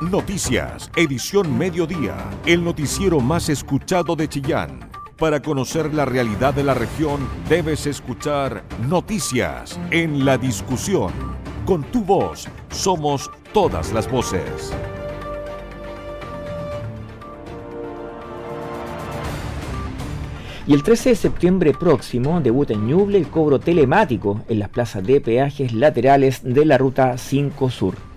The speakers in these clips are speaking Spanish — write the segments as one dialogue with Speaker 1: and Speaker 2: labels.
Speaker 1: Noticias, edición mediodía, el noticiero más escuchado de Chillán. Para conocer la realidad de la región, debes escuchar Noticias en la discusión. Con tu voz, somos todas las voces.
Speaker 2: Y el 13 de septiembre próximo debuta en Ñuble el cobro telemático en las plazas de peajes laterales de la Ruta 5 Sur.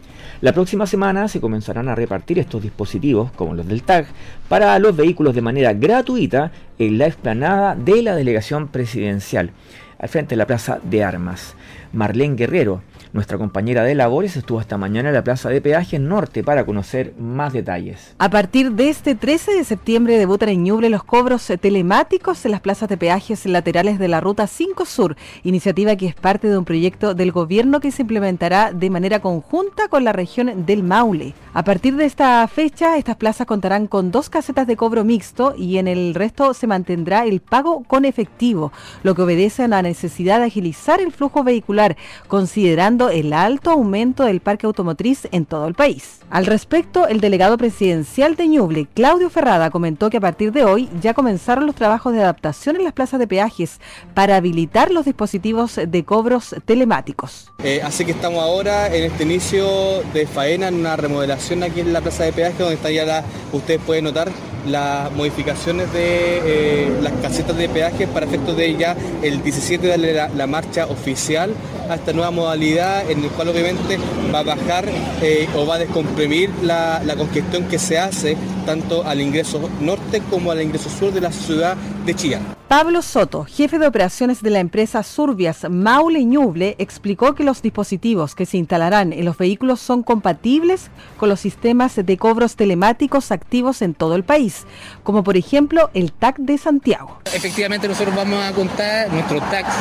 Speaker 2: La próxima semana se comenzarán a repartir estos dispositivos, como los del TAG, para los vehículos de manera gratuita en la explanada de la delegación presidencial, al frente de la Plaza de Armas. Marlene Guerrero, nuestra compañera de labores estuvo esta mañana en la Plaza de Peajes Norte para conocer más detalles.
Speaker 3: A partir de este 13 de septiembre debutan en Ñuble los cobros telemáticos en las plazas de peajes laterales de la Ruta 5 Sur, iniciativa que es parte de un proyecto del gobierno que se implementará de manera conjunta con la región del Maule. A partir de esta fecha, estas plazas contarán con dos casetas de cobro mixto y en el resto se mantendrá el pago con efectivo, lo que obedece a la necesidad de agilizar el flujo vehicular, considerando el alto aumento del parque automotriz en todo el país. Al respecto, el delegado presidencial de Ñuble, Claudio Ferrada, comentó que a partir de hoy ya comenzaron los trabajos de adaptación en las plazas de peajes para habilitar los dispositivos de cobros telemáticos.
Speaker 4: Eh, así que estamos ahora en este inicio de faena, en una remodelación aquí en la plaza de peajes, donde está ya la, ustedes pueden notar las modificaciones de eh, las casetas de peaje para efectos de ya el 17 darle la, marcha oficial a esta nueva modalidad en el cual obviamente va a bajar eh, o va a descomprimir la, la congestión que se hace tanto al ingreso norte como al ingreso sur de la ciudad de Chillán.
Speaker 3: Pablo Soto, jefe de operaciones de la empresa Surbias Maule Ñuble, explicó que los dispositivos que se instalarán en los vehículos son compatibles con los sistemas de cobros telemáticos activos en todo el país, como por ejemplo el TAC de Santiago.
Speaker 5: Efectivamente nosotros vamos a contar nuestros TACs,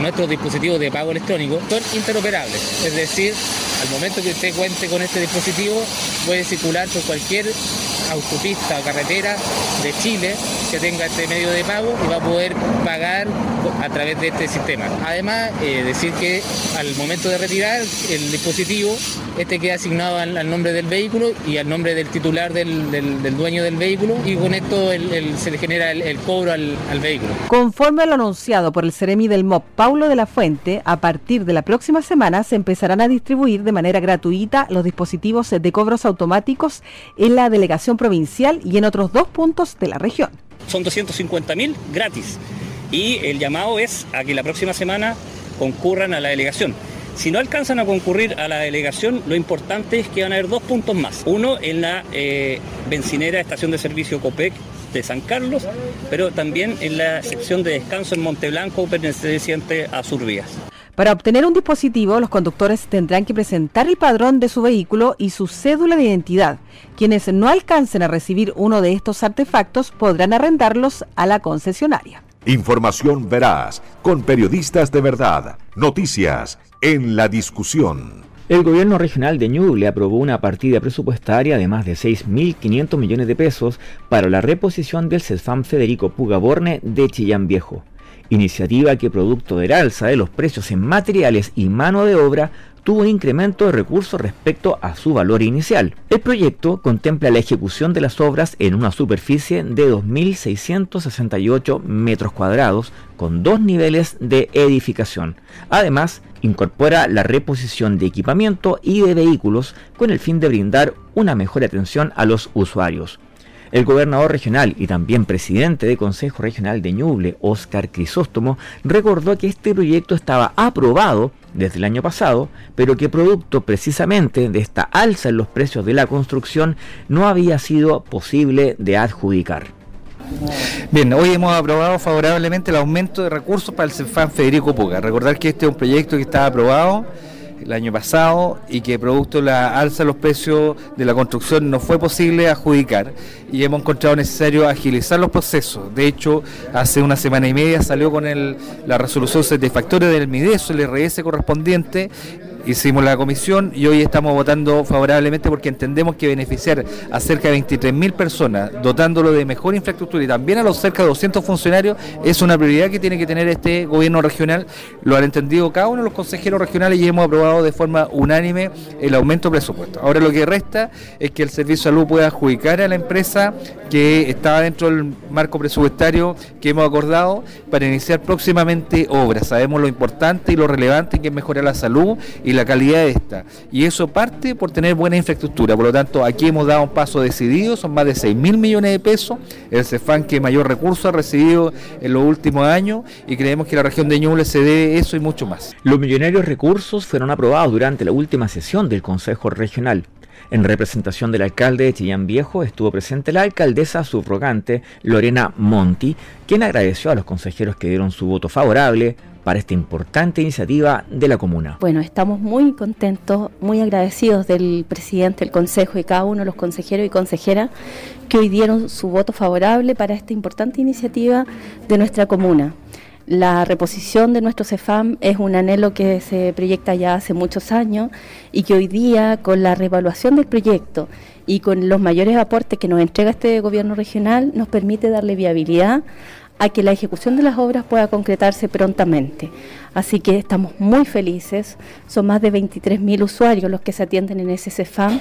Speaker 5: nuestros, dispositivos de pago electrónico, son interoperables, es decir, al momento que usted cuente con este dispositivo puede circular por cualquier autopista o carretera de Chile que tenga este medio de pago y va a poder pagar a través de este sistema. Además, eh, decir que al momento de retirar el dispositivo, este queda asignado al, nombre del vehículo y al nombre del titular del, dueño del vehículo y con esto se le genera el, cobro al, al, vehículo.
Speaker 3: Conforme a lo anunciado por el Ceremi del MOP Paulo de la Fuente, a partir de la próxima semana se empezarán a distribuir de manera gratuita los dispositivos de cobros automáticos en la delegación provincial y en otros dos puntos de la región.
Speaker 6: Son 250 mil gratis y el llamado es a que la próxima semana concurran a la delegación. Si no alcanzan a concurrir a la delegación, lo importante es que van a haber dos puntos más. Uno en la eh, bencinera estación de servicio COPEC de San Carlos, pero también en la sección de descanso en Monteblanco perteneciente a Survías.
Speaker 3: Para obtener un dispositivo, los conductores tendrán que presentar el padrón de su vehículo y su cédula de identidad. Quienes no alcancen a recibir uno de estos artefactos podrán arrendarlos a la concesionaria.
Speaker 1: Información veraz, con periodistas de verdad. Noticias en la discusión.
Speaker 2: El gobierno regional de Ñuble aprobó una partida presupuestaria de más de 6.500 millones de pesos para la reposición del CESFAM Federico Pugaborne de Chillán Viejo iniciativa que producto del alza de los precios en materiales y mano de obra tuvo un incremento de recursos respecto a su valor inicial. El proyecto contempla la ejecución de las obras en una superficie de 2.668 metros cuadrados con dos niveles de edificación. Además, incorpora la reposición de equipamiento y de vehículos con el fin de brindar una mejor atención a los usuarios. El gobernador regional y también presidente del Consejo Regional de Ñuble, Óscar Crisóstomo, recordó que este proyecto estaba aprobado desde el año pasado, pero que producto precisamente de esta alza en los precios de la construcción no había sido posible de adjudicar.
Speaker 7: Bien, hoy hemos aprobado favorablemente el aumento de recursos para el CEFAN Federico Puga. Recordar que este es un proyecto que está aprobado el año pasado y que producto de la alza de los precios de la construcción no fue posible adjudicar y hemos encontrado necesario agilizar los procesos. De hecho, hace una semana y media salió con el, la resolución satisfactoria del MIDESO, el RS correspondiente, hicimos la comisión y hoy estamos votando favorablemente porque entendemos que beneficiar a cerca de 23.000 personas, dotándolo de mejor infraestructura y también a los cerca de 200 funcionarios, es una prioridad que tiene que tener este gobierno regional. Lo han entendido cada uno de los consejeros regionales y hemos aprobado de forma unánime el aumento de presupuesto. Ahora lo que resta es que el Servicio de Salud pueda adjudicar a la empresa que estaba dentro del marco presupuestario que hemos acordado para iniciar próximamente obras. Sabemos lo importante y lo relevante que es mejorar la salud la calidad de esta. Y eso parte por tener buena infraestructura. Por lo tanto, aquí hemos dado un paso decidido, son más de 6 mil millones de pesos, el CEFAN que mayor recurso ha recibido en los últimos años y creemos que la región de Ñuble se debe eso y mucho más.
Speaker 2: Los millonarios recursos fueron aprobados durante la última sesión del Consejo Regional. En representación del alcalde de Chillán Viejo estuvo presente la alcaldesa subrogante Lorena Monti, quien agradeció a los consejeros que dieron su voto favorable para esta importante iniciativa de la comuna.
Speaker 8: Bueno, estamos muy contentos, muy agradecidos del presidente del consejo y cada uno de los consejeros y consejeras que hoy dieron su voto favorable para esta importante iniciativa de nuestra comuna. La reposición de nuestro CEFAM es un anhelo que se proyecta ya hace muchos años y que hoy día con la reevaluación del proyecto y con los mayores aportes que nos entrega este gobierno regional nos permite darle viabilidad a que la ejecución de las obras pueda concretarse prontamente. Así que estamos muy felices, son más de 23.000 usuarios los que se atienden en ese CEFAM,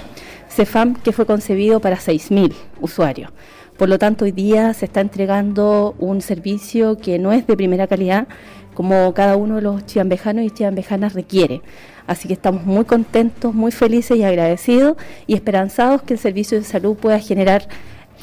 Speaker 8: CEFAM que fue concebido para 6.000 usuarios. Por lo tanto, hoy día se está entregando un servicio que no es de primera calidad, como cada uno de los chiambejanos y chiambejanas requiere. Así que estamos muy contentos, muy felices y agradecidos y esperanzados que el servicio de salud pueda generar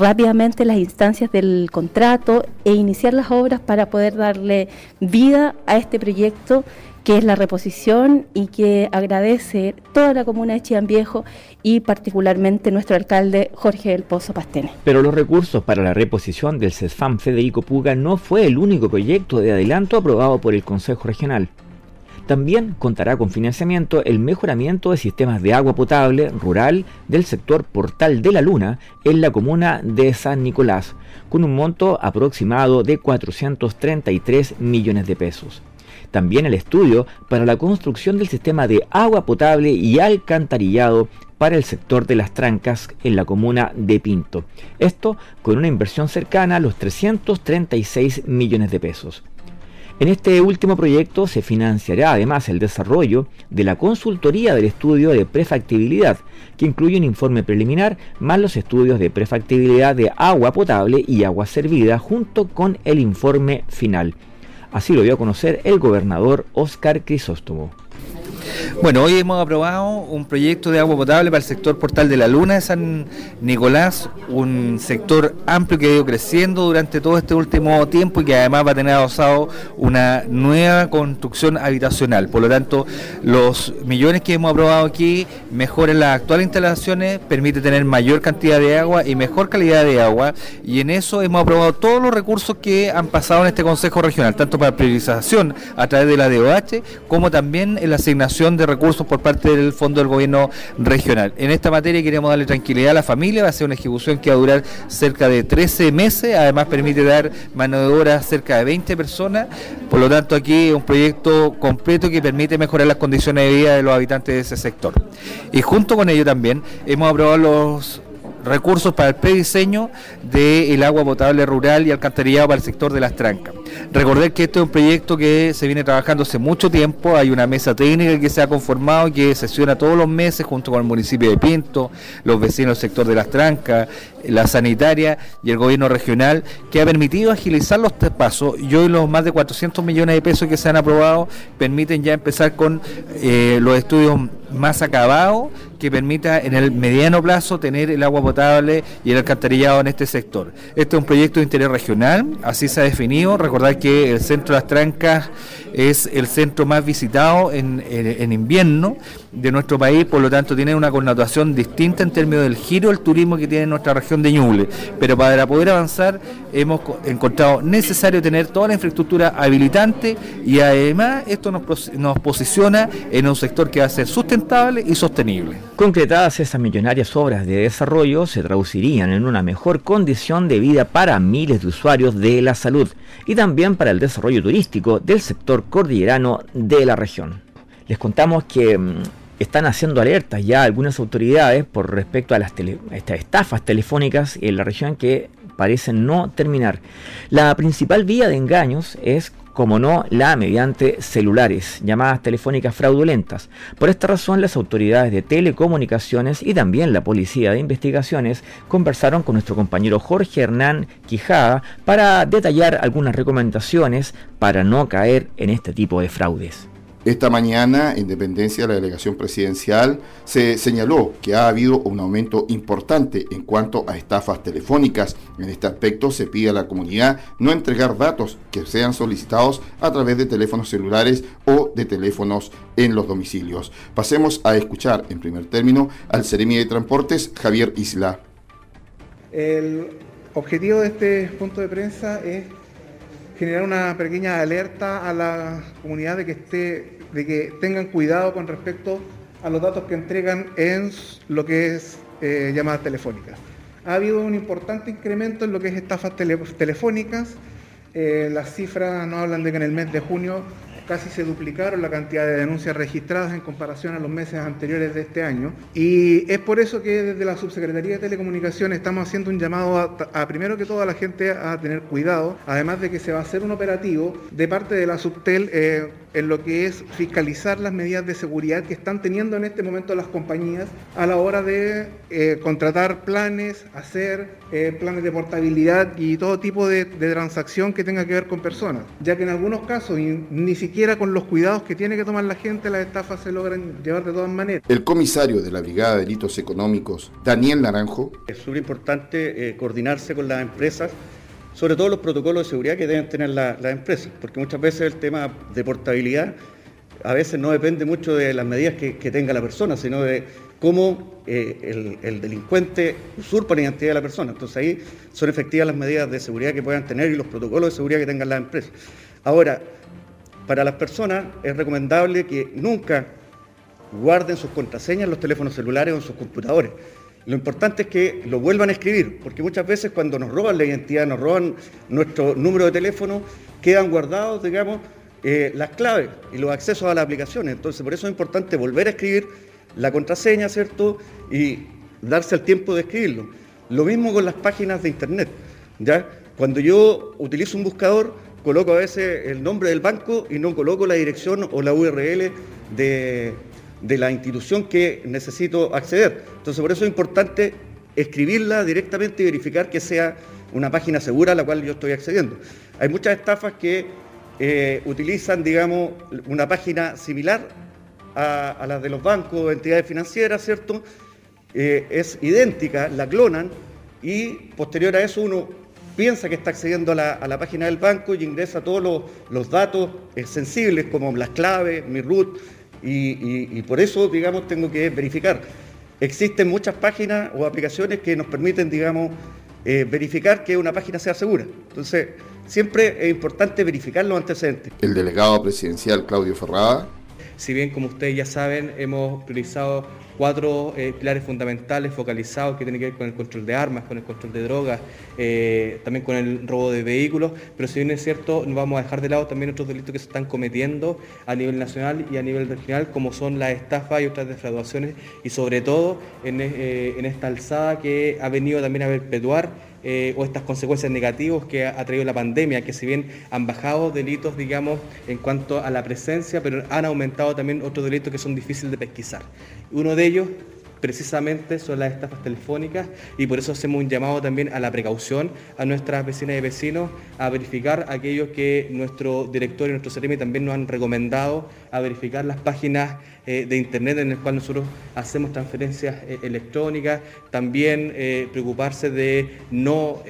Speaker 8: rápidamente las instancias del contrato e iniciar las obras para poder darle vida a este proyecto que es la reposición y que agradece toda la comuna de Chillán Viejo y particularmente nuestro alcalde Jorge del Pozo Pastene.
Speaker 2: Pero los recursos para la reposición del CESFAM Federico Puga no fue el único proyecto de adelanto aprobado por el Consejo Regional. También contará con financiamiento el mejoramiento de sistemas de agua potable rural del sector Portal de la Luna en la comuna de San Nicolás, con un monto aproximado de 433 millones de pesos. También el estudio para la construcción del sistema de agua potable y alcantarillado para el sector de las trancas en la comuna de Pinto. Esto con una inversión cercana a los 336 millones de pesos. En este último proyecto se financiará además el desarrollo de la consultoría del estudio de prefactibilidad, que incluye un informe preliminar más los estudios de prefactibilidad de agua potable y agua servida junto con el informe final. Así lo dio a conocer el gobernador Óscar Crisóstomo.
Speaker 7: Bueno, hoy hemos aprobado un proyecto de agua potable para el sector Portal de la Luna de San Nicolás, un sector amplio que ha ido creciendo durante todo este último tiempo y que además va a tener adosado una nueva construcción habitacional. Por lo tanto, los millones que hemos aprobado aquí mejoran las actuales instalaciones, permite tener mayor cantidad de agua y mejor calidad de agua y en eso hemos aprobado todos los recursos que han pasado en este Consejo Regional, tanto para priorización a través de la DOH como también en la asignación de recursos por parte del Fondo del Gobierno Regional. En esta materia queremos darle tranquilidad a la familia, va a ser una ejecución que va a durar cerca de 13 meses, además permite dar mano de obra a cerca de 20 personas, por lo tanto aquí es un proyecto completo que permite mejorar las condiciones de vida de los habitantes de ese sector. Y junto con ello también hemos aprobado los recursos para el prediseño del agua potable rural y alcantarillado para el sector de las trancas. Recordar que este es un proyecto que se viene trabajando hace mucho tiempo, hay una mesa técnica que se ha conformado que sesiona todos los meses junto con el municipio de Pinto, los vecinos del sector de las trancas, la sanitaria y el gobierno regional, que ha permitido agilizar los pasos y hoy los más de 400 millones de pesos que se han aprobado permiten ya empezar con eh, los estudios más acabados que permita en el mediano plazo tener el agua potable y el alcantarillado en este sector. Este es un proyecto de interés regional, así se ha definido. Recordar que el centro de las trancas es el centro más visitado en, en, invierno de nuestro país, por lo tanto tiene una connotación distinta en términos del giro del turismo que tiene nuestra región de Ñuble. Pero para poder avanzar hemos encontrado necesario tener toda la infraestructura habilitante y además esto nos, nos posiciona en un sector que va a ser sustentable y sostenible.
Speaker 2: Concretadas esas millonarias obras de desarrollo se traducirían en una mejor condición de vida para miles de usuarios de la salud y también para el desarrollo turístico del sector cordillerano de la región. Les contamos que mm, están haciendo alertas ya algunas autoridades por respecto a las estas estafas telefónicas en la región que parecen no terminar. La principal vía de engaños es como no la mediante celulares, llamadas telefónicas fraudulentas. Por esta razón, las autoridades de telecomunicaciones y también la Policía de Investigaciones conversaron con nuestro compañero Jorge Hernán Quijada para detallar algunas recomendaciones para no caer en este tipo de fraudes.
Speaker 9: Esta mañana, en dependencia de la delegación presidencial, se señaló que ha habido un aumento importante en cuanto a estafas telefónicas. En este aspecto, se pide a la comunidad no entregar datos que sean solicitados a través de teléfonos celulares o de teléfonos en los domicilios. Pasemos a escuchar, en primer término, al Seremi de Transportes, Javier Isla.
Speaker 10: El objetivo de este punto de prensa es generar una pequeña alerta a la comunidad de que, esté, de que tengan cuidado con respecto a los datos que entregan en lo que es eh, llamadas telefónicas. Ha habido un importante incremento en lo que es estafas telefónicas. Eh, las cifras nos hablan de que en el mes de junio casi se duplicaron la cantidad de denuncias registradas en comparación a los meses anteriores de este año. Y es por eso que desde la Subsecretaría de Telecomunicaciones estamos haciendo un llamado a, primero que todo a la gente a tener cuidado, además de que se va a hacer un operativo de parte de la Subtel. Eh, en lo que es fiscalizar las medidas de seguridad que están teniendo en este momento las compañías a la hora de eh, contratar planes, hacer eh, planes de portabilidad y todo tipo de, transacción que tenga que ver con personas, ya que en algunos casos ni siquiera con los cuidados que tiene que tomar la gente las estafas se logran llevar de todas maneras.
Speaker 9: El comisario de la Brigada de Delitos Económicos, Daniel Naranjo.
Speaker 11: Es súper importante eh, coordinarse con las empresas sobre todo los protocolos de seguridad que deben tener las empresas, porque muchas veces el tema de portabilidad a veces no depende mucho de las medidas que, tenga la persona, sino de cómo eh, el, delincuente usurpa la identidad de la persona. Entonces ahí son efectivas las medidas de seguridad que puedan tener y los protocolos de seguridad que tengan las empresas. Ahora, para las personas es recomendable que nunca guarden sus contraseñas en los teléfonos celulares o en sus computadores. Lo importante es que lo vuelvan a escribir, porque muchas veces cuando nos roban la identidad, nos roban nuestro número de teléfono, quedan guardados, digamos, eh, las claves y los accesos a las aplicaciones. Entonces, por eso es importante volver a escribir la contraseña, ¿cierto? Y darse el tiempo de escribirlo. Lo mismo con las páginas de Internet, ¿ya? Cuando yo utilizo un buscador, coloco a veces el nombre del banco y no coloco la dirección o la URL de, de la institución que necesito acceder. Entonces, por eso es importante escribirla directamente y verificar que sea una página segura a la cual yo estoy accediendo. Hay muchas estafas que eh, utilizan, digamos, una página similar a, las de los bancos o entidades financieras, ¿cierto? Eh, es idéntica, la clonan y posterior a eso uno piensa que está accediendo a la, página del banco y ingresa todos los, los datos eh, sensibles como las claves, mi root, y, por eso, digamos, tengo que verificar. Existen muchas páginas o aplicaciones que nos permiten, digamos, eh, verificar que una página sea segura. Entonces, siempre es importante verificar los antecedentes.
Speaker 9: El delegado presidencial Claudio Ferrada.
Speaker 4: Si bien, como ustedes ya saben, hemos priorizado cuatro eh, pilares fundamentales focalizados que tienen que ver con el control de armas, con el control de drogas, eh, también con el robo de vehículos, pero si bien es cierto, no vamos a dejar de lado también otros delitos que se están cometiendo a nivel nacional y a nivel regional, como son las estafas y otras defraudaciones, y sobre todo eh, en esta alzada que ha venido también a perpetuar eh, o estas consecuencias negativas que ha, traído la pandemia, que si bien han bajado delitos, digamos, en cuanto a la presencia, pero han aumentado también otros delitos que son difíciles de pesquisar. Uno de ellos precisamente son las estafas telefónicas y por eso hacemos un llamado también a la precaución a nuestras vecinas y vecinos a verificar aquellos que nuestro director y nuestro CEREMI también nos han recomendado a verificar las páginas eh, de internet en las cuales nosotros hacemos transferencias eh, electrónicas, también eh, preocuparse de no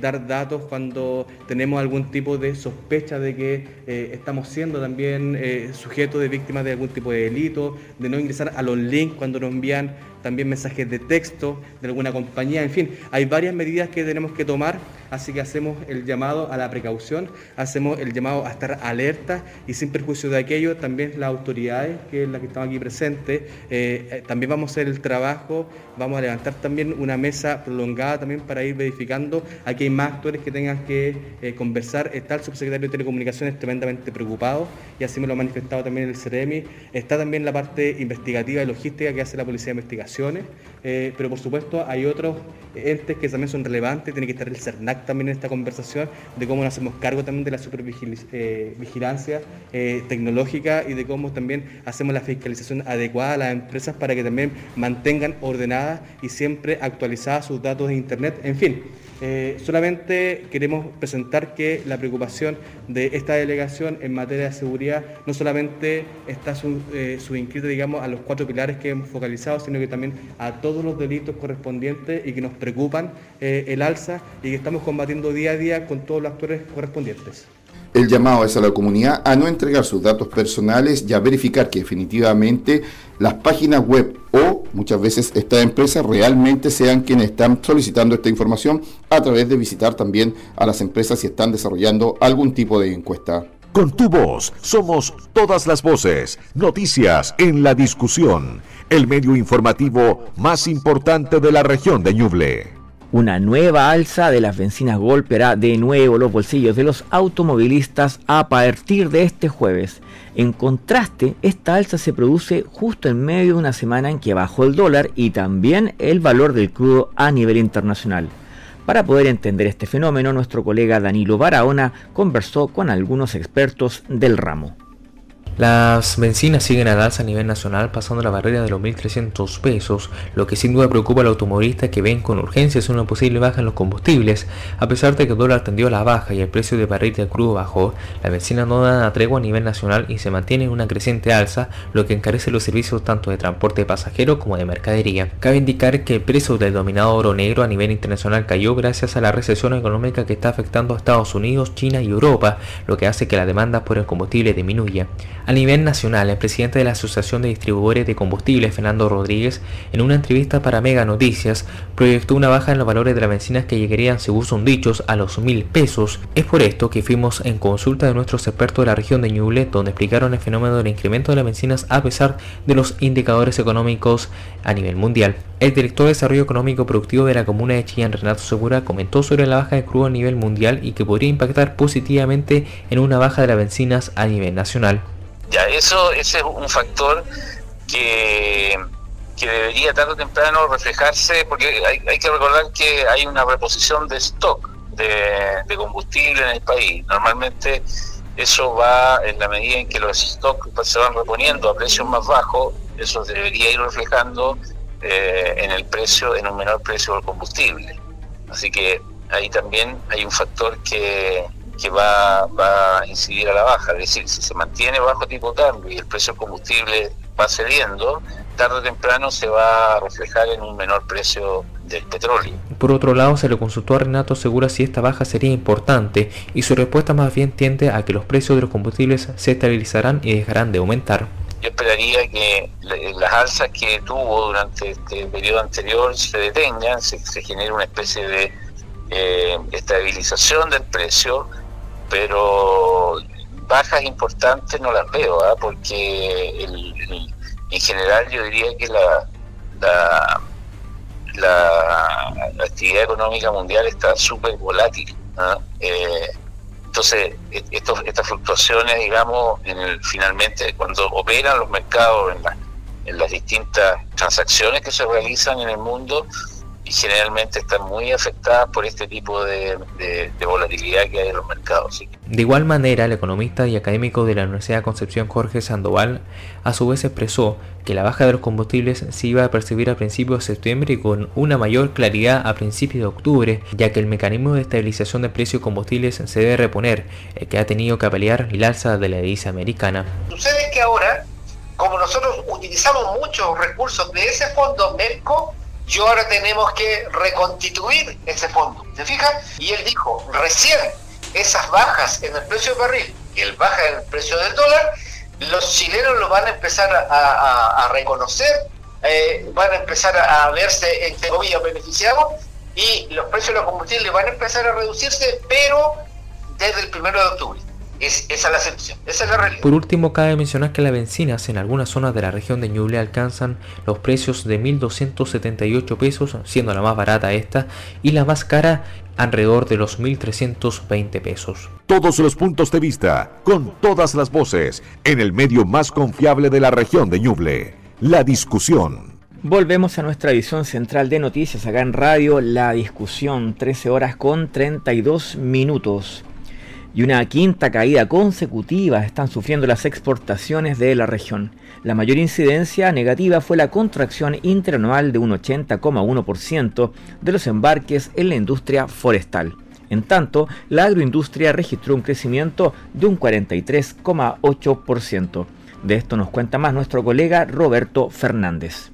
Speaker 4: dar datos cuando tenemos algún tipo de sospecha de que estamos siendo también sujetos de víctimas de algún tipo de delito, de no ingresar a los links cuando nos envían también mensajes de texto de alguna compañía, en fin, hay varias medidas que tenemos que tomar, así que hacemos el llamado a la precaución, hacemos el llamado a estar alerta y sin perjuicio de aquello, también las autoridades, que es la que están aquí presentes, eh, eh, también vamos a hacer el trabajo, vamos a levantar también una mesa prolongada también para ir verificando, aquí hay más actores que tengan que eh, conversar, está el subsecretario de Telecomunicaciones tremendamente preocupado y así me lo ha manifestado también el CEREMI, está también la parte investigativa y logística que hace la Policía de Investigaciones, pero por supuesto hay otros entes que también son relevantes, tiene que estar el CERNAC también en esta conversación de cómo nos hacemos cargo también de la supervigilancia tecnológica y de cómo también hacemos la fiscalización adecuada a las empresas para que también mantengan ordenadas y siempre actualizadas sus datos de Internet. En fin, eh, solamente queremos presentar que la preocupación de esta delegación en materia de seguridad no solamente está eh, subinscrita, digamos, a los cuatro pilares que hemos focalizado, sino que también a todos los delitos correspondientes y que nos preocupan eh, el alza y que estamos combatiendo día a día con todos los actores correspondientes.
Speaker 9: El llamado es a la comunidad a no entregar sus datos personales y a verificar que definitivamente las páginas web o muchas veces estas empresas realmente sean quienes están solicitando esta información a través de visitar también a las empresas si están desarrollando algún tipo de encuesta.
Speaker 1: Con tu voz somos todas las voces, noticias en la discusión, el medio informativo más importante de la región de Ñuble.
Speaker 2: Una nueva alza de las bencinas golpeará de nuevo los bolsillos de los automovilistas a partir de este jueves. En contraste, esta alza se produce justo en medio de una semana en que bajó el dólar y también el valor del crudo a nivel internacional. Para poder entender este fenómeno, nuestro colega Danilo Barahona conversó con algunos expertos del ramo.
Speaker 12: Las bencinas siguen al alza a nivel nacional pasando la barrera de los 1.300 pesos, lo que sin duda preocupa al automovilista que ven con urgencias una posible baja en los combustibles. A pesar de que el dólar tendió a la baja y el precio de barril de crudo bajó, las bencinas no dan a tregua a nivel nacional y se mantiene en una creciente alza, lo que encarece los servicios tanto de transporte de pasajeros como de mercadería. Cabe indicar que el precio del dominado oro negro a nivel internacional cayó gracias a la recesión económica que está afectando a Estados Unidos, China y Europa, lo que hace que la demanda por el combustible disminuya. A nivel nacional, el presidente de la Asociación de Distribuidores de Combustibles, Fernando Rodríguez, en una entrevista para Mega Noticias, proyectó una baja en los valores de las bencinas que llegarían, según son dichos, a los mil pesos. Es por esto que fuimos en consulta de nuestros expertos de la región de Ñuble, donde explicaron el fenómeno del incremento de las bencinas a pesar de los indicadores económicos a nivel mundial. El director de Desarrollo Económico Productivo de la Comuna de Chillán, Renato Segura, comentó sobre la baja de crudo a nivel mundial y que podría impactar positivamente en una baja de las bencinas a nivel nacional.
Speaker 13: Ya, eso ese es un factor que, debería tarde o temprano reflejarse, porque hay, que recordar que hay una reposición de stock de, combustible en el país. Normalmente eso va en la medida en que los stocks se van reponiendo a precios más bajos, eso debería ir reflejando eh, en el precio, en un menor precio del combustible. Así que ahí también hay un factor que, que va, va a incidir a la baja. Es decir, si se mantiene bajo tipo de cambio y el precio del combustible va cediendo, tarde o temprano se va a reflejar en un menor precio del petróleo.
Speaker 12: Por otro lado, se le consultó a Renato Segura si esta baja sería importante y su respuesta más bien tiende a que los precios de los combustibles se estabilizarán y dejarán de aumentar.
Speaker 13: Yo esperaría que las alzas que tuvo durante este periodo anterior se detengan, se, genere una especie de eh, estabilización del precio pero bajas importantes no las veo, ¿ah? porque en general yo diría que la, la, actividad económica mundial está súper volátil. ¿ah? Eh, entonces, e, estos, estas fluctuaciones, digamos, en finalmente cuando operan los mercados en, en las distintas transacciones que se realizan en el mundo, y generalmente están muy afectadas por este tipo de, volatilidad que hay en los mercados.
Speaker 12: De igual manera, el economista y académico de la Universidad de Concepción Jorge Sandoval a su vez expresó que la baja de los combustibles se iba a percibir a principios de septiembre y con una mayor claridad a principios de octubre, ya que el mecanismo de estabilización de precios de combustibles se debe reponer, el que ha tenido que pelear el alza de la divisa americana.
Speaker 14: Sucede que ahora, como nosotros utilizamos muchos recursos de ese fondo MERCO, y ahora tenemos que reconstituir ese fondo. ¿Se fijan? Y él dijo, recién esas bajas en el precio del barril y el baja en el precio del dólar, los chilenos lo van a empezar a, reconocer eh, van a empezar a, verse, entre comillas, beneficiados y los precios de los combustibles van a empezar a reducirse, pero desde el primero de octubre. Es, esa es la excepción, esa es la realidad.
Speaker 12: Por último, cabe mencionar que las bencinas en algunas zonas de la región de Ñuble alcanzan los precios de 1.278 pesos, siendo la más barata esta, y la más cara alrededor de los 1.320 pesos.
Speaker 1: Todos los puntos de vista, con todas las voces, en el medio más confiable de la región de Ñuble, la discusión.
Speaker 2: Volvemos a nuestra edición central de noticias acá en radio, la discusión, 13 horas con 32 minutos y una quinta caída consecutiva están sufriendo las exportaciones de la región. La mayor incidencia negativa fue la contracción interanual de un 80,1% de los embarques en la industria forestal. En tanto, la agroindustria registró un crecimiento de un 43,8%. De esto nos cuenta más nuestro colega Roberto Fernández.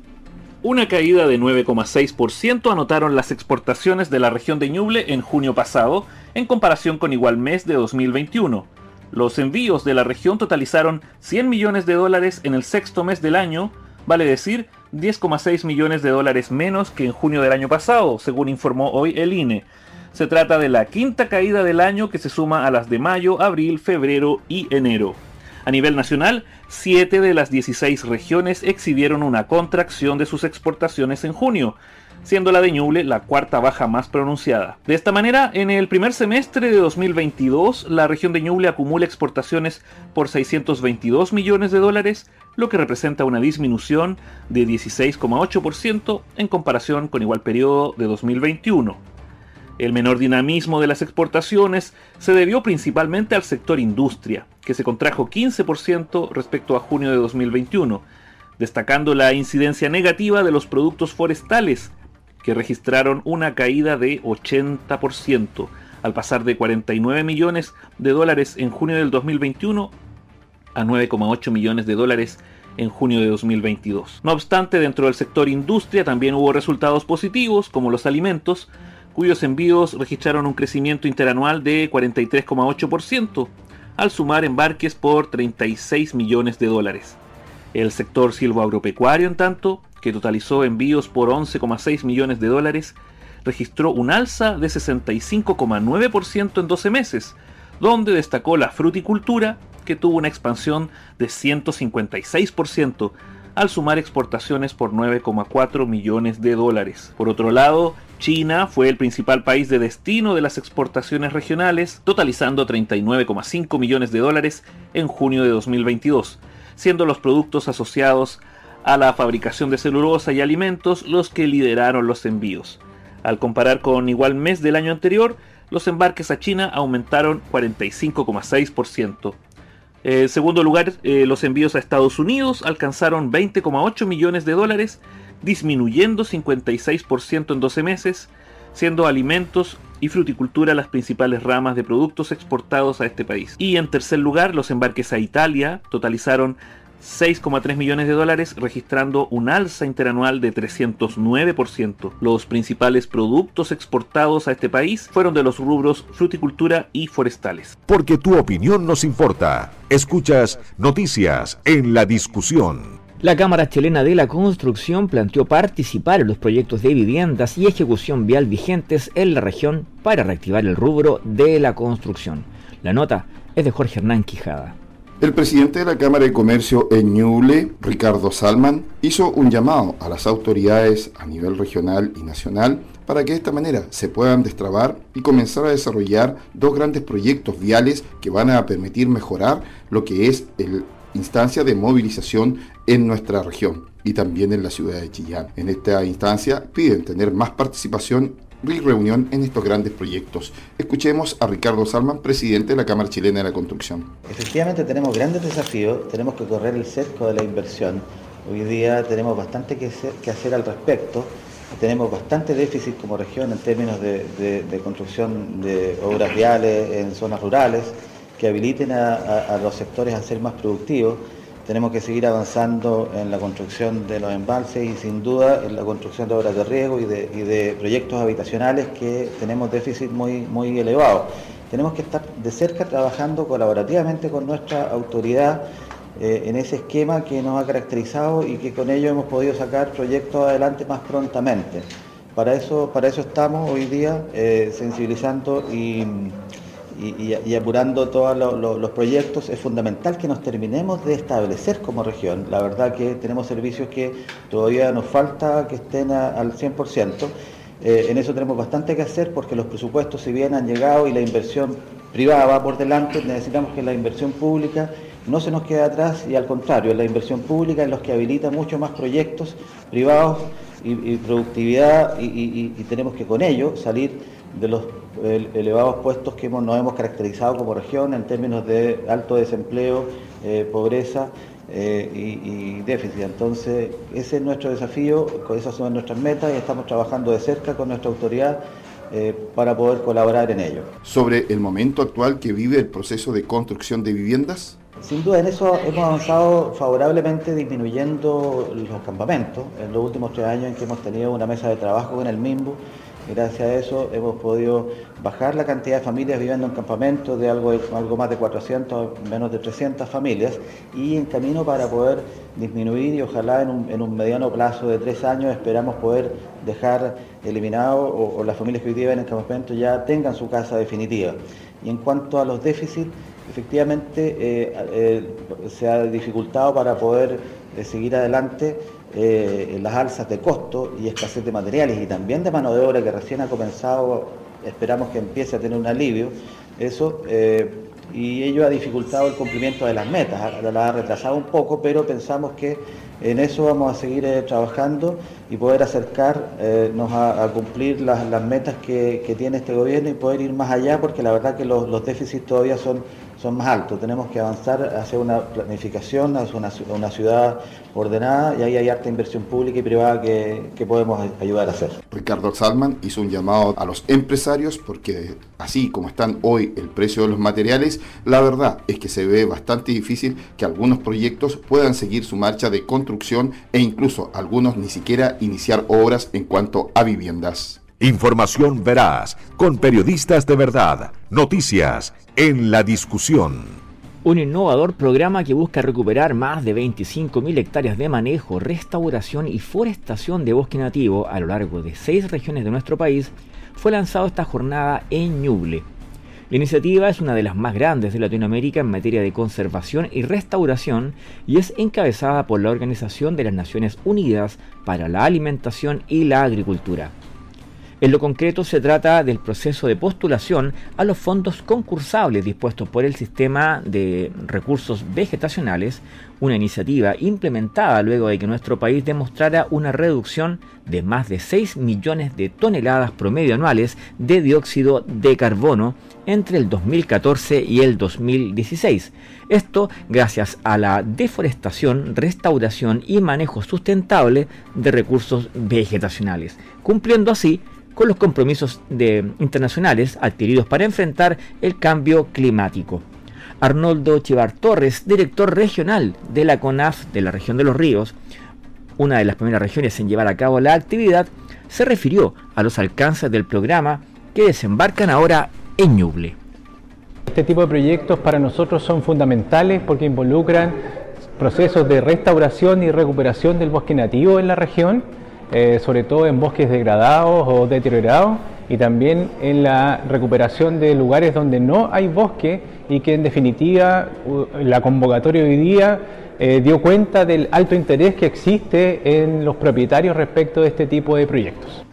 Speaker 15: Una caída de 9,6% anotaron las exportaciones de la región de Ñuble en junio pasado, en comparación con igual mes de 2021. Los envíos de la región totalizaron 100 millones de dólares en el sexto mes del año, vale decir 10,6 millones de dólares menos que en junio del año pasado, según informó hoy el INE. Se trata de la quinta caída del año que se suma a las de mayo, abril, febrero y enero. A nivel nacional, 7 de las 16 regiones exhibieron una contracción de sus exportaciones en junio, siendo la de Ñuble la cuarta baja más pronunciada. De esta manera, en el primer semestre de 2022, la región de Ñuble acumula exportaciones por 622 millones de dólares, lo que representa una disminución de 16,8% en comparación con igual periodo de 2021. El menor dinamismo de las exportaciones se debió principalmente al sector industria, que se contrajo 15% respecto a junio de 2021, destacando la incidencia negativa de los productos forestales, que registraron una caída de 80%, al pasar de 49 millones de dólares en junio del 2021 a 9,8 millones de dólares en junio de 2022. No obstante, dentro del sector industria también hubo resultados positivos, como los alimentos, cuyos envíos registraron un crecimiento interanual de 43,8%, al sumar embarques por 36 millones de dólares. El sector silvoagropecuario, en tanto, que totalizó envíos por 11,6 millones de dólares, registró un alza de 65,9% en 12 meses, donde destacó la fruticultura, que tuvo una expansión de 156%, al sumar exportaciones por 9,4 millones de dólares. Por otro lado, China fue el principal país de destino de las exportaciones regionales, totalizando 39,5 millones de dólares en junio de 2022, siendo los productos asociados a la fabricación de celulosa y alimentos los que lideraron los envíos. Al comparar con igual mes del año anterior, los embarques a China aumentaron 45,6%. En segundo lugar, eh, los envíos a Estados Unidos alcanzaron 20,8 millones de dólares, disminuyendo 56% en 12 meses, siendo alimentos y fruticultura las principales ramas de productos exportados a este país. Y en tercer lugar, los embarques a Italia totalizaron 6,3 millones de dólares, registrando un alza interanual de 309%. Los principales productos exportados a este país fueron de los rubros fruticultura y forestales.
Speaker 1: Porque tu opinión nos importa. Escuchas noticias en la discusión.
Speaker 2: La Cámara Chilena de la Construcción planteó participar en los proyectos de viviendas y ejecución vial vigentes en la región para reactivar el rubro de la construcción. La nota es de Jorge Hernán Quijada.
Speaker 9: El presidente de la Cámara de Comercio en Ñuble, Ricardo Salman, hizo un llamado a las autoridades a nivel regional y nacional para que de esta manera se puedan destrabar y comenzar a desarrollar dos grandes proyectos viales que van a permitir mejorar lo que es la instancia de movilización en nuestra región y también en la ciudad de Chillán. En esta instancia piden tener más participación y reunión en estos grandes proyectos. Escuchemos a Ricardo Salman, presidente de la Cámara Chilena de la Construcción.
Speaker 16: Efectivamente tenemos grandes desafíos, tenemos que correr el cerco de la inversión. Hoy día tenemos bastante que hacer, al respecto, tenemos bastante déficit como región en términos de, construcción de obras viales en zonas rurales que habiliten a los sectores a ser más productivos tenemos que seguir avanzando en la construcción de los embalses y sin duda en la construcción de obras de riego y de, proyectos habitacionales que tenemos déficit muy, muy elevado. Tenemos que estar de cerca trabajando colaborativamente con nuestra autoridad eh, en ese esquema que nos ha caracterizado y que con ello hemos podido sacar proyectos adelante más prontamente. Para eso, para eso estamos hoy día eh, sensibilizando y, apurando todos los proyectos. Es fundamental que nos terminemos de establecer como región. La verdad que tenemos servicios que todavía nos falta que estén al 100%. Eh, en eso tenemos bastante que hacer porque los presupuestos, si bien han llegado y la inversión privada va por delante, necesitamos que la inversión pública no se nos quede atrás y al contrario, la inversión pública es los que habilita mucho más proyectos privados y, productividad y, tenemos que con ello salir de los elevados puestos que nos hemos caracterizado como región en términos de alto desempleo, eh, pobreza eh, y, déficit. Entonces, ese es nuestro desafío, esas son nuestras metas y estamos trabajando de cerca con nuestra autoridad eh, para poder colaborar en ello.
Speaker 9: Sobre el momento actual que vive el proceso de construcción de viviendas.
Speaker 16: Sin duda, en eso hemos avanzado favorablemente disminuyendo los campamentos. En los últimos tres años en que hemos tenido una mesa de trabajo con el MIMBU, gracias a eso hemos podido bajar la cantidad de familias viviendo en campamentos de algo, algo más de 400, menos de 300 familias y en camino para poder disminuir y ojalá en un, mediano plazo de tres años esperamos poder dejar eliminado o, las familias que viven en campamentos ya tengan su casa definitiva. Y en cuanto a los déficits, efectivamente eh, eh, se ha dificultado para poder eh, seguir adelante las alzas de costo y escasez de materiales y también de mano de obra que recién ha comenzado, esperamos que empiece a tener un alivio, eso, y ello ha dificultado el cumplimiento de las metas, la ha retrasado un poco, pero pensamos que en eso vamos a seguir trabajando y poder acercarnos a, cumplir las, metas que, tiene este gobierno y poder ir más allá, porque la verdad que los déficits todavía son son más altos. Tenemos que avanzar hacia una planificación, hacia una, ciudad ordenada y ahí hay harta inversión pública y privada que, que, podemos ayudar a hacer.
Speaker 9: Ricardo Salman hizo un llamado a los empresarios porque así como están hoy el precio de los materiales, la verdad es que se ve bastante difícil que algunos proyectos puedan seguir su marcha de construcción e incluso algunos ni siquiera iniciar obras en cuanto a viviendas.
Speaker 1: Información veraz, con periodistas de verdad, noticias en la discusión.
Speaker 2: Un innovador programa que busca recuperar más de 25.000 hectáreas de manejo, restauración y forestación de bosque nativo a lo largo de seis regiones de nuestro país fue lanzado esta jornada en Ñuble. La iniciativa es una de las más grandes de Latinoamérica en materia de conservación y restauración y es encabezada por la Organización de las Naciones Unidas para la Alimentación y la Agricultura. En lo concreto se trata del proceso de postulación a los fondos concursables dispuestos por el sistema de recursos vegetacionales, una iniciativa implementada luego de que nuestro país demostrara una reducción de más de 6 millones de toneladas promedio anuales de dióxido de carbono entre el 2014 y el 2016. Esto gracias a la deforestación, restauración y manejo sustentable de recursos vegetacionales, cumpliendo así con los compromisos internacionales adquiridos para enfrentar el cambio climático. Arnoldo Chivar Torres, director regional de la CONAF de la región de los ríos, una de las primeras regiones en llevar a cabo la actividad, se refirió a los alcances del programa que desembarcan ahora en Ñuble.
Speaker 17: Este tipo de proyectos para nosotros son fundamentales porque involucran procesos de restauración y recuperación del bosque nativo en la región eh, sobre todo en bosques degradados o deteriorados y también en la recuperación de lugares donde no hay bosque y que en definitiva la convocatoria hoy día eh, dio cuenta del alto interés que existe en los propietarios respecto de este tipo de proyectos.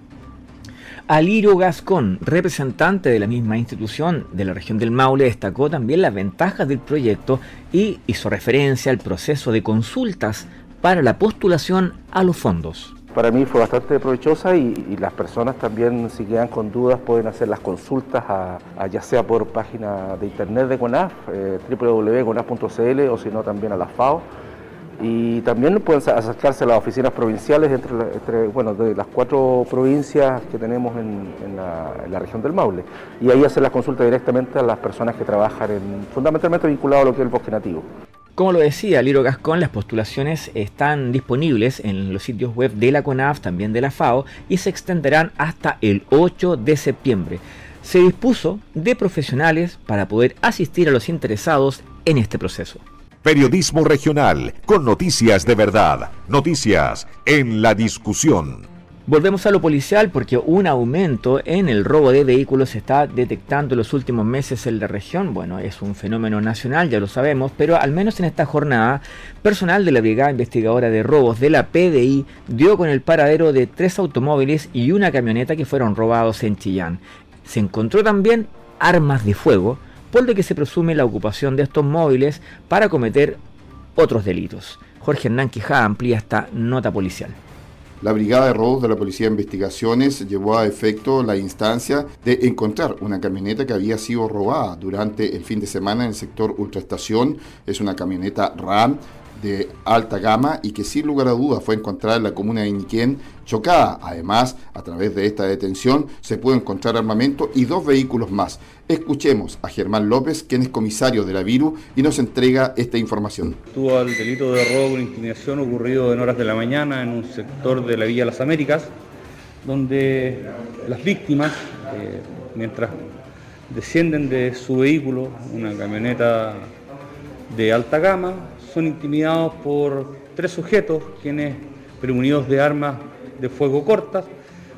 Speaker 2: Aliro Gascón, representante de la misma institución de la región del Maule, destacó también las ventajas del proyecto y hizo referencia al proceso de consultas para la postulación a los fondos
Speaker 18: para mí fue bastante provechosa y, las personas también si quedan con dudas pueden hacer las consultas a, ya sea por página de internet de CONAF, eh, www.conaf.cl o si no también a la FAO. Y también pueden acercarse a las oficinas provinciales entre, bueno, de las cuatro provincias que tenemos en, la, región del Maule. Y ahí hacer las consultas directamente a las personas que trabajan en, fundamentalmente vinculados a lo que es el bosque nativo.
Speaker 2: Como lo decía Liro Gascón, las postulaciones están disponibles en los sitios web de la CONAF, también de la FAO, y se extenderán hasta el 8 de septiembre. Se dispuso de profesionales para poder asistir a los interesados en este proceso.
Speaker 1: Periodismo regional con noticias de verdad. Noticias en la discusión.
Speaker 2: Volvemos a lo policial porque un aumento en el robo de vehículos se está detectando en los últimos meses en la región. Bueno, es un fenómeno nacional, ya lo sabemos, pero al menos en esta jornada, personal de la Brigada Investigadora de Robos de la PDI dio con el paradero de tres automóviles y una camioneta que fueron robados en Chillán. Se encontró también armas de fuego, por lo que se presume la ocupación de estos móviles para cometer otros delitos. Jorge Hernán Quijada amplía esta nota policial.
Speaker 9: La Brigada de Robos de la Policía de Investigaciones llevó a efecto la instancia de encontrar una camioneta que había sido robada durante el fin de semana en el sector Ultraestación. Es una camioneta RAM de alta gama y que sin lugar a dudas fue encontrada en la comuna de Iñiquén chocada. Además, a través de esta detención se pudo encontrar armamento y dos vehículos más. Escuchemos a Germán López, quien es comisario de la Viru y nos entrega esta información.
Speaker 19: Tuvo el delito de robo con intimidación ocurrido en horas de la mañana en un sector de la Villa Las Américas, donde las víctimas, eh, mientras descienden de su vehículo, una camioneta de alta gama, son intimidados por tres sujetos quienes, premunidos de armas de fuego cortas,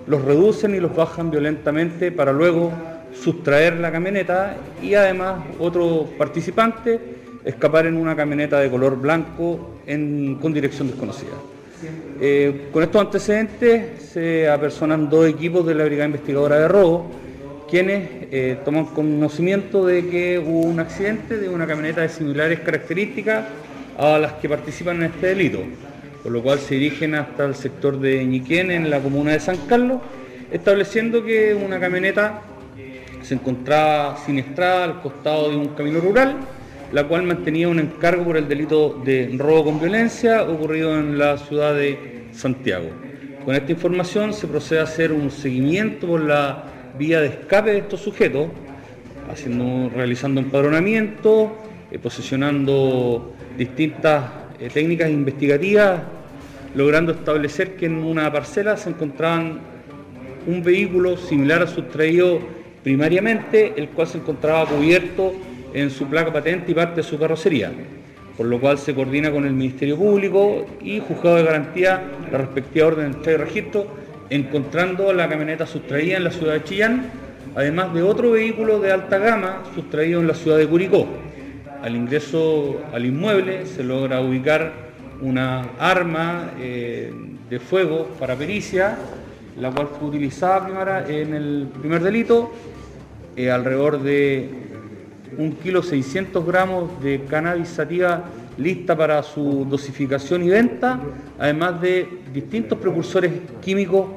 Speaker 19: los reducen y los bajan violentamente para luego sustraer la camioneta y además otro participante escapar en una camioneta de color blanco con dirección desconocida. Eh, con estos antecedentes se apersonan dos equipos de la Brigada Investigadora de Robo, quienes eh, toman conocimiento de que hubo un accidente de una camioneta de similares características a las que participan en este delito, por lo cual se dirigen hasta el sector de Ñiquén, en la comuna de San Carlos, estableciendo que una camioneta se encontraba siniestrada al costado de un camino rural, la cual mantenía un encargo por el delito de robo con violencia ocurrido en la ciudad de Santiago. Con esta información se procede a hacer un seguimiento por la vía de escape de estos sujetos, haciendo, realizando empadronamiento, eh, posicionando distintas eh, técnicas investigativas, logrando establecer que en una parcela se encontraban un vehículo similar a sustraído primariamente, el cual se encontraba cubierto en su placa patente y parte de su carrocería, por lo cual se coordina con el Ministerio Público y Juzgado de Garantía la respectiva orden de entrega y registro, encontrando la camioneta sustraída en la ciudad de Chillán, además de otro vehículo de alta gama sustraído en la ciudad de Curicó. Al ingreso al inmueble se logra ubicar una arma eh, de fuego para pericia, la cual fue utilizada en el primer delito, eh, alrededor de un kilo 600 gramos de cannabis sativa lista para su dosificación y venta, además de distintos precursores químicos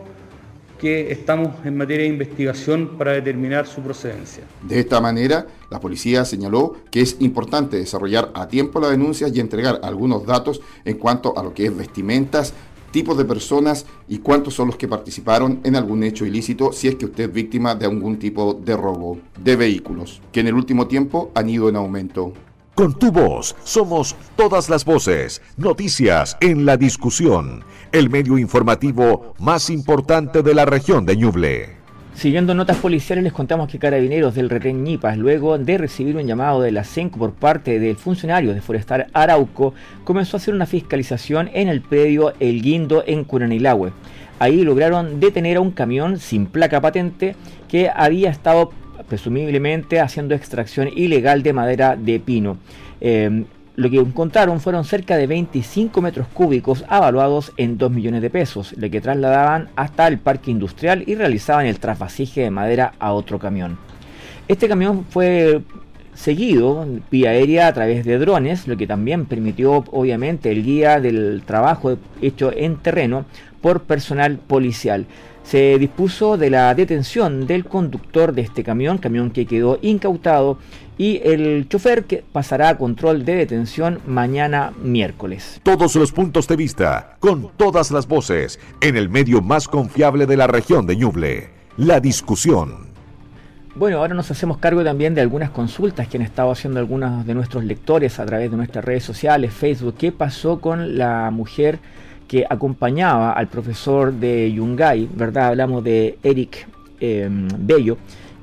Speaker 19: que estamos en materia de investigación para determinar su procedencia.
Speaker 9: De esta manera, la policía señaló que es importante desarrollar a tiempo las denuncias y entregar algunos datos en cuanto a lo que es vestimentas, tipos de personas y cuántos son los que participaron en algún hecho ilícito si es que usted es víctima de algún tipo de robo de vehículos, que en el último tiempo han ido en aumento.
Speaker 1: Con tu voz somos todas las voces, noticias en la discusión, el medio informativo más importante de la región de Ñuble.
Speaker 2: Siguiendo notas policiales, les contamos que carabineros del retén Ñipas, luego de recibir un llamado de la CENCO por parte del funcionario de Forestar Arauco, comenzó a hacer una fiscalización en el predio El Guindo en Curanilahue. Ahí lograron detener a un camión sin placa patente que había estado presumiblemente haciendo extracción ilegal de madera de pino. Eh, lo que encontraron fueron cerca de 25 metros cúbicos avaluados en 2 millones de pesos, lo que trasladaban hasta el parque industrial y realizaban el trasvasije de madera a otro camión. Este camión fue seguido vía aérea a través de drones, lo que también permitió obviamente el guía del trabajo hecho en terreno por personal policial se dispuso de la detención del conductor de este camión, camión que quedó incautado, y el chofer que pasará a control de detención mañana miércoles.
Speaker 1: Todos los puntos de vista, con todas las voces, en el medio más confiable de la región de Ñuble, la discusión.
Speaker 2: Bueno, ahora nos hacemos cargo también de algunas consultas que han estado haciendo algunos de nuestros lectores a través de nuestras redes sociales, Facebook. ¿Qué pasó con la mujer que acompañaba al profesor de Yungay, ¿verdad? Hablamos de Eric em, Bello,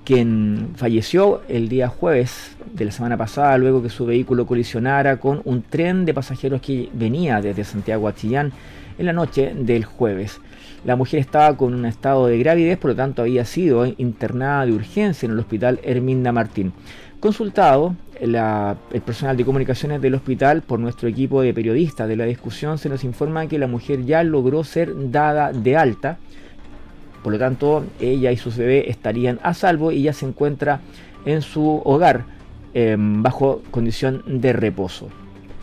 Speaker 2: quien falleció el día jueves de la semana pasada luego que su vehículo colisionara con un tren de pasajeros que venía desde Santiago a Chillán en la noche del jueves. La mujer estaba con un estado de gravidez, por lo tanto había sido internada de urgencia en el hospital Herminda Martín. Consultado, el personal de comunicaciones del hospital por nuestro equipo de periodistas de la discusión se nos informa que la mujer ya logró ser dada de alta por lo tanto, ella y su bebé estarían a salvo y ya se encuentra en su hogar em, bajo condición de reposo.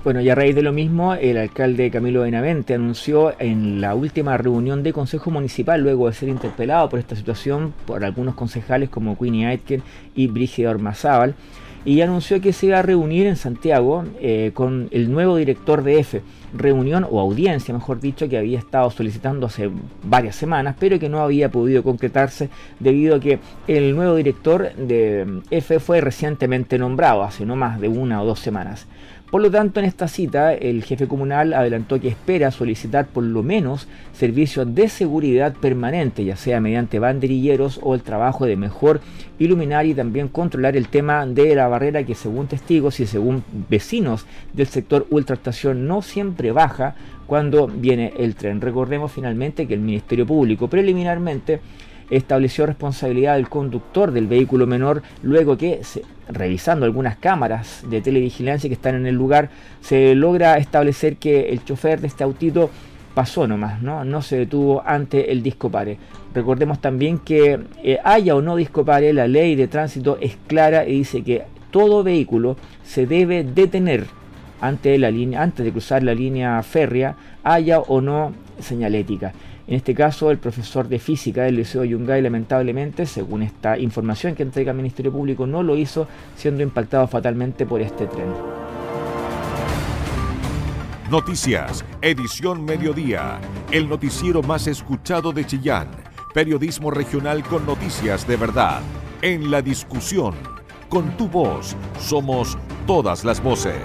Speaker 2: Bueno, y a raíz de lo mismo, el alcalde Camilo Benavente anunció en la última reunión de Consejo Municipal, luego de ser interpelado por esta situación por algunos concejales como Queenie Aitken y Brígida Ormazábal, y anunció que se iba a reunir en Santiago eh, con el nuevo director de EFE, reunión o audiencia, mejor dicho, que había estado solicitando hace varias semanas, pero que no había podido concretarse debido a que el nuevo director de EFE fue recientemente nombrado, hace no más de una o dos semanas. Por lo tanto, en esta cita, el jefe comunal adelantó que espera solicitar por lo menos servicios de seguridad permanente, ya sea mediante banderilleros o el trabajo de mejor iluminar y también controlar el tema de la barrera que según testigos y según vecinos del sector ultraestación no siempre baja cuando viene el tren. Recordemos finalmente que el Ministerio Público preliminarmente estableció responsabilidad del conductor del vehículo menor luego que, revisando algunas cámaras de televigilancia que están en el lugar, se logra establecer que el chofer de este autito pasó nomás, ¿no? no se detuvo ante el disco pare. Recordemos también que eh, haya o no disco pare, la ley de tránsito es clara y dice que todo vehículo se debe detener ante la línea, antes de cruzar la línea férrea, haya o no señalética. En este caso, el profesor de física del Liceo Yungay, lamentablemente, según esta información que entrega el Ministerio Público, no lo hizo, siendo impactado fatalmente por este tren.
Speaker 1: Noticias, edición mediodía, el noticiero más escuchado de Chillán, periodismo regional con noticias de verdad, en la discusión, con tu voz, somos todas las voces.